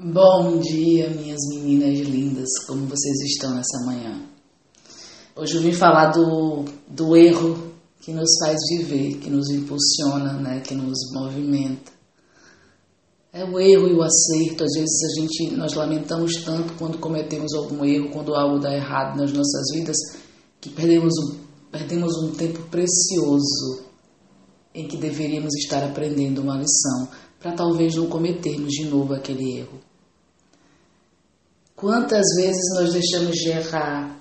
Bom dia, minhas meninas lindas, como vocês estão nessa manhã? Hoje eu vim falar do, do erro que nos faz viver, que nos impulsiona, né, que nos movimenta. É o erro e o acerto. Às vezes a gente, nós lamentamos tanto quando cometemos algum erro, quando algo dá errado nas nossas vidas, que perdemos um, perdemos um tempo precioso em que deveríamos estar aprendendo uma lição para talvez não cometermos de novo aquele erro. Quantas vezes nós deixamos de errar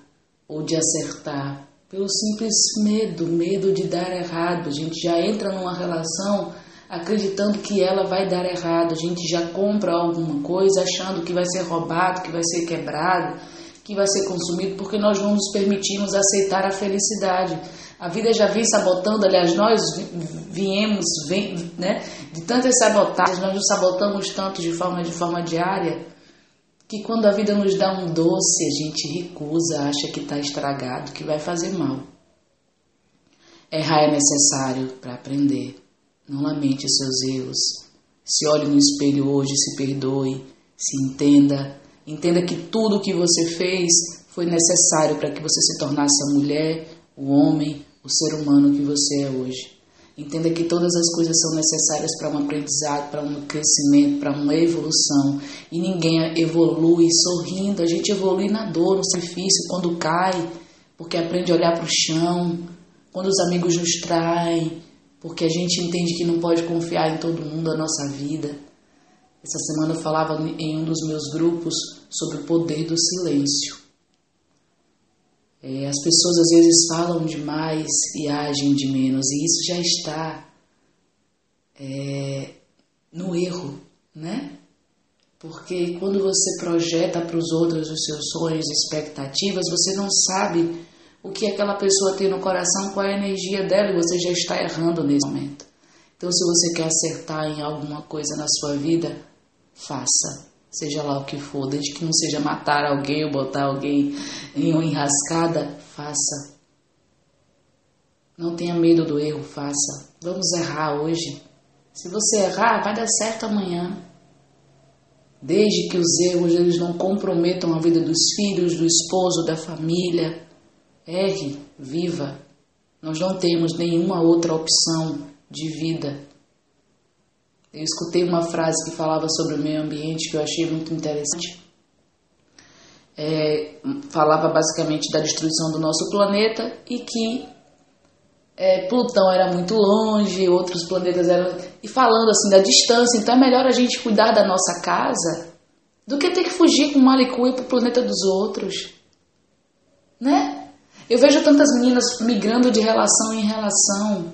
ou de acertar pelo simples medo, medo de dar errado? A gente já entra numa relação acreditando que ela vai dar errado, a gente já compra alguma coisa achando que vai ser roubado, que vai ser quebrado, que vai ser consumido, porque nós não nos permitimos aceitar a felicidade. A vida já vem sabotando, aliás, nós viemos vem, né, de tantas sabotagens, nós nos sabotamos tanto de forma, de forma diária, que quando a vida nos dá um doce, a gente recusa, acha que está estragado, que vai fazer mal. Errar é necessário para aprender. Não lamente seus erros. Se olhe no espelho hoje, se perdoe, se entenda. Entenda que tudo o que você fez foi necessário para que você se tornasse a mulher, o homem, o ser humano que você é hoje. Entenda que todas as coisas são necessárias para um aprendizado, para um crescimento, para uma evolução. E ninguém evolui sorrindo, a gente evolui na dor, no sacrifício, quando cai, porque aprende a olhar para o chão, quando os amigos nos traem, porque a gente entende que não pode confiar em todo mundo a nossa vida. Essa semana eu falava em um dos meus grupos sobre o poder do silêncio. É, as pessoas às vezes falam demais e agem de menos, e isso já está é, no erro, né? Porque quando você projeta para os outros os seus sonhos e expectativas, você não sabe o que aquela pessoa tem no coração, qual é a energia dela, e você já está errando nesse momento. Então, se você quer acertar em alguma coisa na sua vida, faça seja lá o que for, desde que não seja matar alguém ou botar alguém em uma enrascada, faça. Não tenha medo do erro, faça. Vamos errar hoje. Se você errar, vai dar certo amanhã. Desde que os erros eles não comprometam a vida dos filhos, do esposo, da família. Erre, viva. Nós não temos nenhuma outra opção de vida eu escutei uma frase que falava sobre o meio ambiente que eu achei muito interessante. É, falava basicamente da destruição do nosso planeta e que é, Plutão era muito longe, outros planetas eram. E falando assim da distância, então é melhor a gente cuidar da nossa casa do que ter que fugir com malicuia para o planeta dos outros. Né? Eu vejo tantas meninas migrando de relação em relação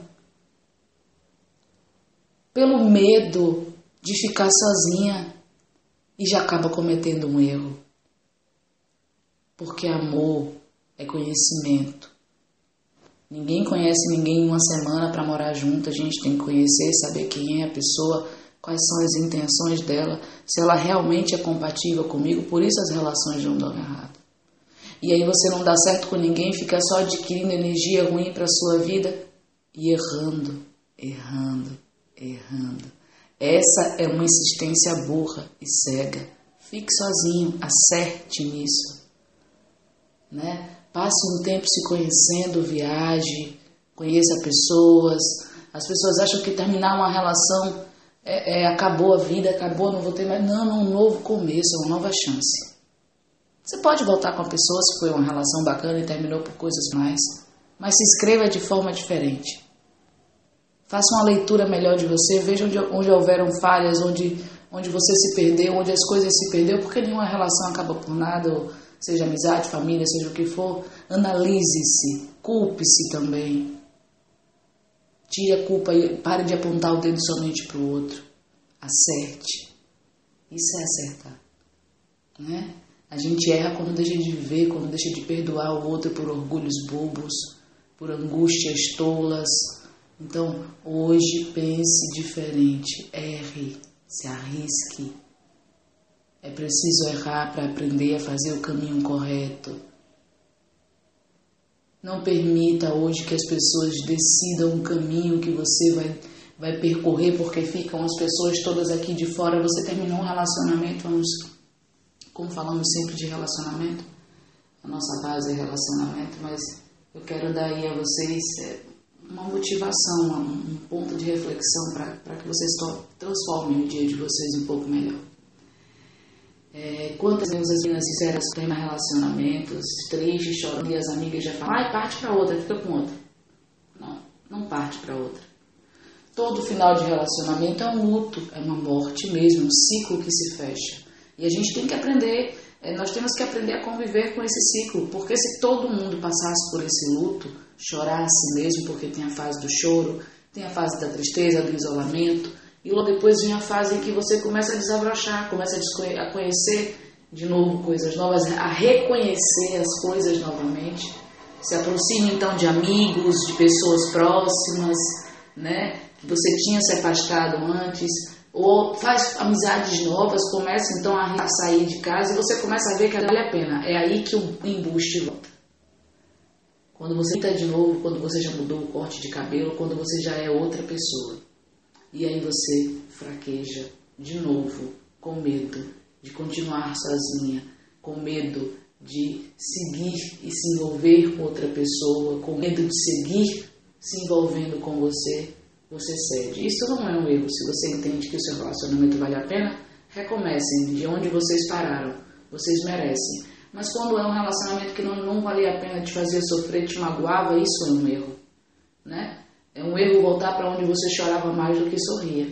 pelo medo de ficar sozinha e já acaba cometendo um erro. Porque amor é conhecimento. Ninguém conhece ninguém em uma semana para morar junto, a gente tem que conhecer, saber quem é a pessoa, quais são as intenções dela, se ela realmente é compatível comigo, por isso as relações não dão errado. E aí você não dá certo com ninguém, fica só adquirindo energia ruim para sua vida e errando, errando, errando. Essa é uma insistência burra e cega. Fique sozinho, acerte nisso. Né? Passe um tempo se conhecendo, viaje, conheça pessoas. As pessoas acham que terminar uma relação é, é, acabou a vida, acabou, não vou ter mais. Não, é um novo começo, é uma nova chance. Você pode voltar com a pessoa se foi uma relação bacana e terminou por coisas mais, mas se inscreva de forma diferente. Faça uma leitura melhor de você, veja onde, onde houveram falhas, onde, onde você se perdeu, onde as coisas se perdeu, porque nenhuma relação acaba por nada, seja amizade, família, seja o que for. Analise-se, culpe-se também. Tire a culpa e pare de apontar o dedo somente para o outro. Acerte. Isso é acertar. Né? A gente erra quando deixa de viver, quando deixa de perdoar o outro por orgulhos bobos, por angústias tolas então, hoje pense diferente, erre, se arrisque. É preciso errar para aprender a fazer o caminho correto. Não permita hoje que as pessoas decidam o caminho que você vai, vai percorrer porque ficam as pessoas todas aqui de fora. Você terminou um relacionamento, vamos, como falamos sempre de relacionamento, a nossa base é relacionamento, mas eu quero dar aí a vocês é, uma motivação, um, ponto de reflexão para que vocês transformem o dia de vocês um pouco melhor. É, quantas vezes as meninas sinceras têm relacionamentos tristes, chorando e as amigas já falam, ai, parte para outra, fica com outra. Não, não parte para outra. Todo final de relacionamento é um luto, é uma morte mesmo, um ciclo que se fecha. E a gente tem que aprender, é, nós temos que aprender a conviver com esse ciclo, porque se todo mundo passasse por esse luto, chorasse mesmo, porque tem a fase do choro, tem a fase da tristeza, do isolamento, e logo depois vem a fase em que você começa a desabrochar, começa a conhecer de novo coisas novas, a reconhecer as coisas novamente. Se aproxime então de amigos, de pessoas próximas, né? Que você tinha se afastado antes, ou faz amizades novas, começa então a sair de casa e você começa a ver que vale a pena. É aí que o embuste volta. Quando você está de novo, quando você já mudou o corte de cabelo, quando você já é outra pessoa. E aí você fraqueja de novo, com medo de continuar sozinha, com medo de seguir e se envolver com outra pessoa, com medo de seguir se envolvendo com você, você cede. Isso não é um erro. Se você entende que o seu relacionamento vale a pena, recomecem de onde vocês pararam. Vocês merecem. Mas quando é um relacionamento que não, não valia a pena te fazer sofrer, te magoava, isso é um erro. Né? É um erro voltar para onde você chorava mais do que sorria.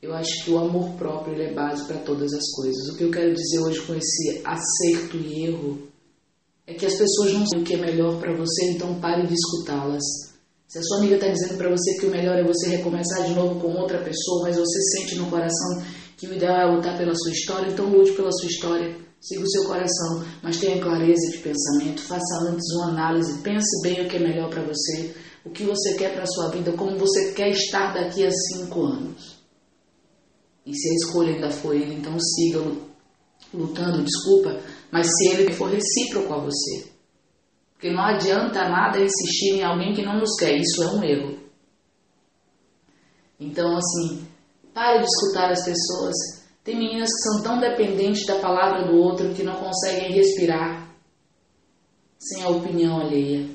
Eu acho que o amor próprio é base para todas as coisas. O que eu quero dizer hoje com esse acerto e erro é que as pessoas não sabem o que é melhor para você, então pare de escutá-las. Se a sua amiga está dizendo para você que o melhor é você recomeçar de novo com outra pessoa, mas você sente no coração que o ideal é lutar pela sua história, então lute pela sua história. Siga o seu coração, mas tenha clareza de pensamento, faça antes uma análise, pense bem o que é melhor para você o que você quer para a sua vida, como você quer estar daqui a cinco anos. E se a escolha ainda for ele, então siga lutando, desculpa, mas se ele for recíproco a você. Porque não adianta nada insistir em alguém que não nos quer, isso é um erro. Então, assim, pare de escutar as pessoas. Tem meninas que são tão dependentes da palavra do outro que não conseguem respirar sem a opinião alheia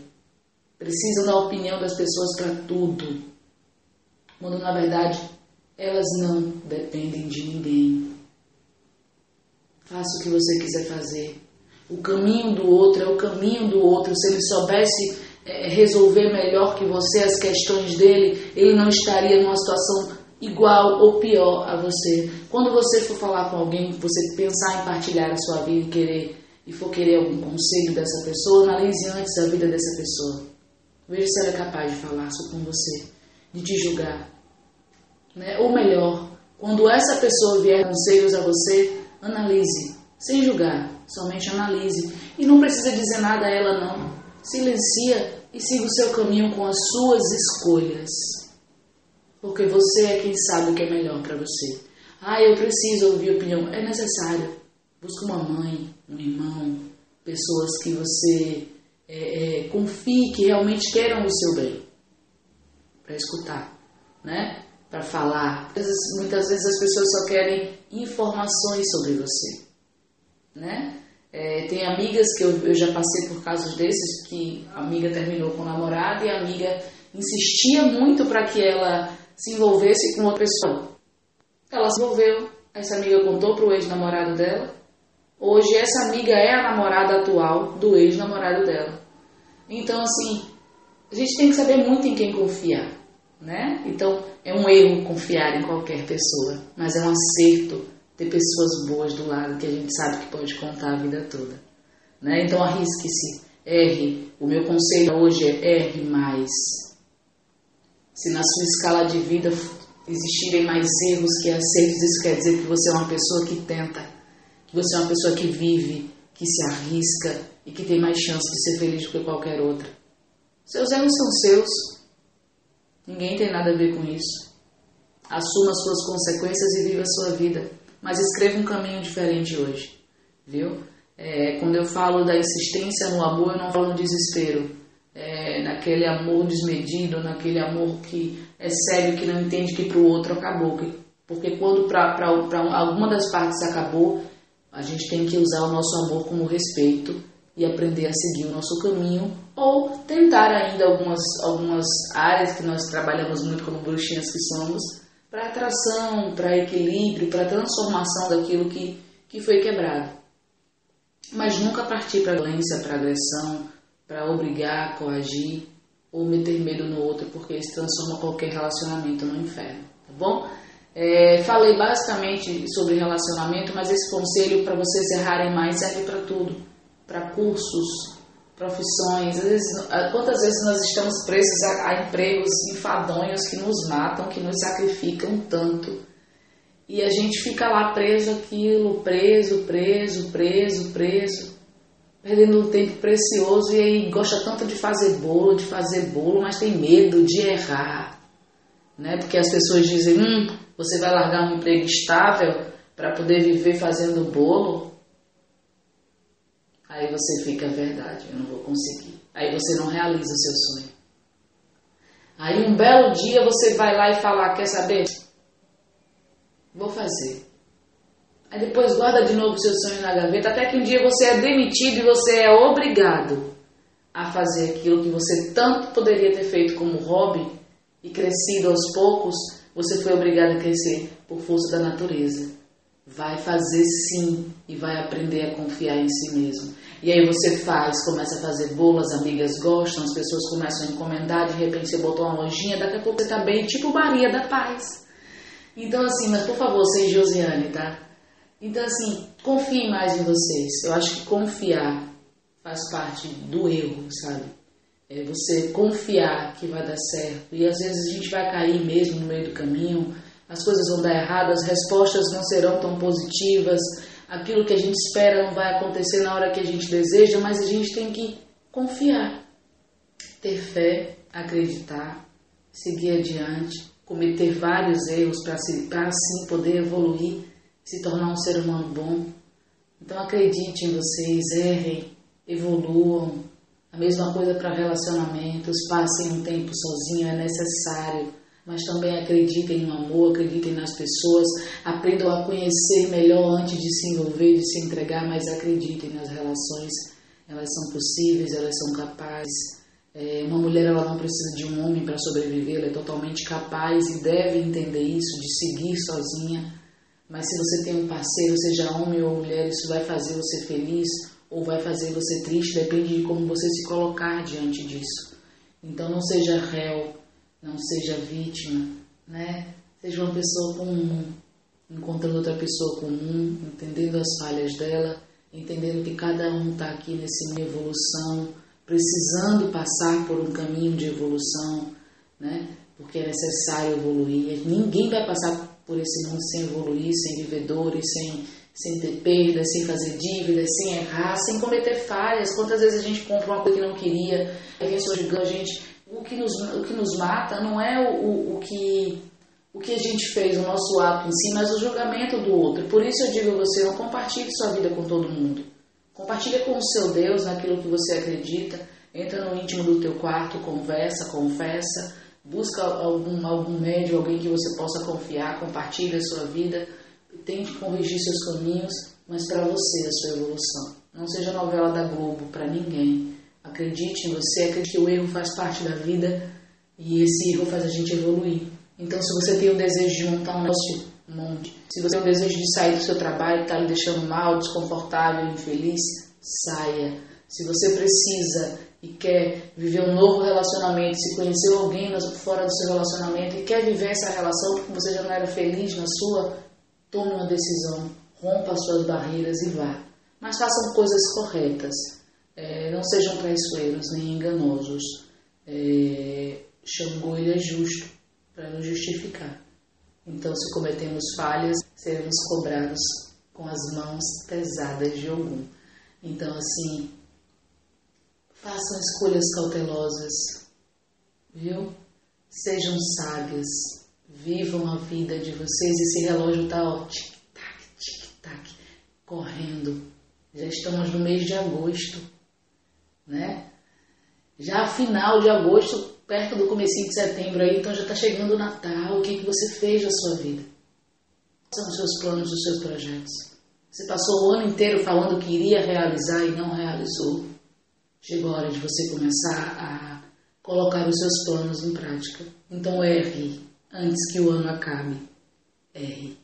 precisam da opinião das pessoas para tudo, quando na verdade elas não dependem de ninguém. Faça o que você quiser fazer. O caminho do outro é o caminho do outro. Se ele soubesse é, resolver melhor que você as questões dele, ele não estaria numa situação igual ou pior a você. Quando você for falar com alguém, você pensar em partilhar a sua vida e querer e for querer algum conselho dessa pessoa, analise antes a vida dessa pessoa. Veja se ela é capaz de falar com você, de te julgar. Né? Ou melhor, quando essa pessoa vier conselhos a você, analise, sem julgar, somente analise. E não precisa dizer nada a ela, não. Silencia e siga o seu caminho com as suas escolhas. Porque você é quem sabe o que é melhor para você. Ah, eu preciso ouvir opinião. É necessário. Busque uma mãe, um irmão, pessoas que você é, é, confie que realmente queiram o seu bem, para escutar, né? Para falar. Muitas vezes as pessoas só querem informações sobre você, né? É, tem amigas que eu, eu, já passei por casos desses que a amiga terminou com o namorado e a amiga insistia muito para que ela se envolvesse com outra pessoa. Ela se envolveu, essa amiga contou para o ex-namorado dela, Hoje essa amiga é a namorada atual do ex-namorado dela. Então, assim, a gente tem que saber muito em quem confiar, né? Então, é um erro confiar em qualquer pessoa, mas é um acerto ter pessoas boas do lado que a gente sabe que pode contar a vida toda, né? Então, arrisque-se, erre. O meu conselho hoje é erre mais. Se na sua escala de vida existirem mais erros que acertos, isso quer dizer que você é uma pessoa que tenta que você é uma pessoa que vive, que se arrisca e que tem mais chance de ser feliz do que qualquer outra. Seus erros são seus. Ninguém tem nada a ver com isso. Assuma as suas consequências e viva a sua vida. Mas escreva um caminho diferente hoje. Viu? É, quando eu falo da insistência no amor, eu não falo no desespero. É, naquele amor desmedido, naquele amor que é cego, que não entende que para o outro acabou. Porque quando para alguma das partes acabou, a gente tem que usar o nosso amor como respeito e aprender a seguir o nosso caminho ou tentar ainda algumas, algumas áreas que nós trabalhamos muito como bruxinhas que somos para atração, para equilíbrio, para transformação daquilo que, que foi quebrado. Mas nunca partir para violência, para agressão, para obrigar, coagir ou meter medo no outro, porque isso transforma qualquer relacionamento no inferno, tá bom? É, falei basicamente sobre relacionamento, mas esse conselho para vocês errarem mais serve para tudo, para cursos, profissões. Vezes, quantas vezes nós estamos presos a, a empregos enfadonhos que nos matam, que nos sacrificam tanto? E a gente fica lá preso aquilo, preso, preso, preso, preso, perdendo um tempo precioso e aí gosta tanto de fazer bolo, de fazer bolo, mas tem medo de errar, né? Porque as pessoas dizem, hum, você vai largar um emprego estável para poder viver fazendo bolo? Aí você fica, é verdade, eu não vou conseguir. Aí você não realiza o seu sonho. Aí um belo dia você vai lá e fala, quer saber? Vou fazer. Aí depois guarda de novo o seu sonho na gaveta, até que um dia você é demitido e você é obrigado a fazer aquilo que você tanto poderia ter feito como hobby e crescido aos poucos, você foi obrigado a crescer por força da natureza. Vai fazer sim e vai aprender a confiar em si mesmo. E aí você faz, começa a fazer bolo, as amigas gostam, as pessoas começam a encomendar, de repente você botou uma lojinha, daqui a pouco você tá bem, tipo Maria da Paz. Então assim, mas por favor, seja Josiane, tá? Então assim, confie mais em vocês. Eu acho que confiar faz parte do erro, sabe? É você confiar que vai dar certo. E às vezes a gente vai cair mesmo no meio do caminho, as coisas vão dar errado, as respostas não serão tão positivas, aquilo que a gente espera não vai acontecer na hora que a gente deseja, mas a gente tem que confiar, ter fé, acreditar, seguir adiante, cometer vários erros para assim poder evoluir, se tornar um ser humano bom. Então acredite em vocês, errem, evoluam. A mesma coisa para relacionamentos, passem um tempo sozinho, é necessário mas também acreditem no amor, acreditem nas pessoas, aprendam a conhecer melhor antes de se envolver, de se entregar, mas acreditem nas relações, elas são possíveis, elas são capazes. É, uma mulher ela não precisa de um homem para sobreviver, ela é totalmente capaz e deve entender isso, de seguir sozinha. Mas se você tem um parceiro, seja homem ou mulher, isso vai fazer você feliz ou vai fazer você triste, depende de como você se colocar diante disso. Então não seja réu, não seja vítima, né? Seja uma pessoa comum, encontrando outra pessoa comum, entendendo as falhas dela, entendendo que cada um está aqui nesse meio evolução, precisando passar por um caminho de evolução, né? Porque é necessário evoluir. Ninguém vai passar por esse mundo sem evoluir, sem viver dores, sem, sem ter perdas, sem fazer dívidas, sem errar, sem cometer falhas. Quantas vezes a gente compra uma coisa que não queria, vem julgando a gente o que nos, o que nos mata não é o, o, que, o que a gente fez, o nosso ato em si, mas o julgamento do outro. Por isso eu digo a você, não compartilhe sua vida com todo mundo. Compartilhe com o seu Deus naquilo que você acredita. Entra no íntimo do teu quarto, conversa, confessa, busca algum, algum médio, alguém que você possa confiar, compartilhe a sua vida, tente corrigir seus caminhos, mas para você, a sua evolução. Não seja novela da Globo para ninguém. Acredite em você, acredite que o erro faz parte da vida e esse erro faz a gente evoluir. Então, se você tem o desejo de montar um negócio, monte. Se você tem o desejo de sair do seu trabalho está lhe deixando mal, desconfortável, infeliz, saia. Se você precisa e quer viver um novo relacionamento, se conheceu alguém fora do seu relacionamento e quer viver essa relação porque você já não era feliz na sua, tome uma decisão, rompa as suas barreiras e vá. Mas façam coisas corretas é, não sejam traiçoeiros nem enganosos. É, Xangô ele é justo para nos justificar. Então, se cometemos falhas, seremos cobrados com as mãos pesadas de algum. Então, assim, façam escolhas cautelosas, viu? Sejam sábias, vivam a vida de vocês. Esse relógio está, ó, tic-tac, tic-tac, correndo. Já estamos no mês de agosto né? Já final de agosto, perto do começo de setembro aí, então já está chegando o Natal. O que, que você fez da sua vida? Quais são os seus planos, os seus projetos? Você passou o ano inteiro falando que iria realizar e não realizou. Chegou a hora de você começar a colocar os seus planos em prática. Então erre antes que o ano acabe. Erre.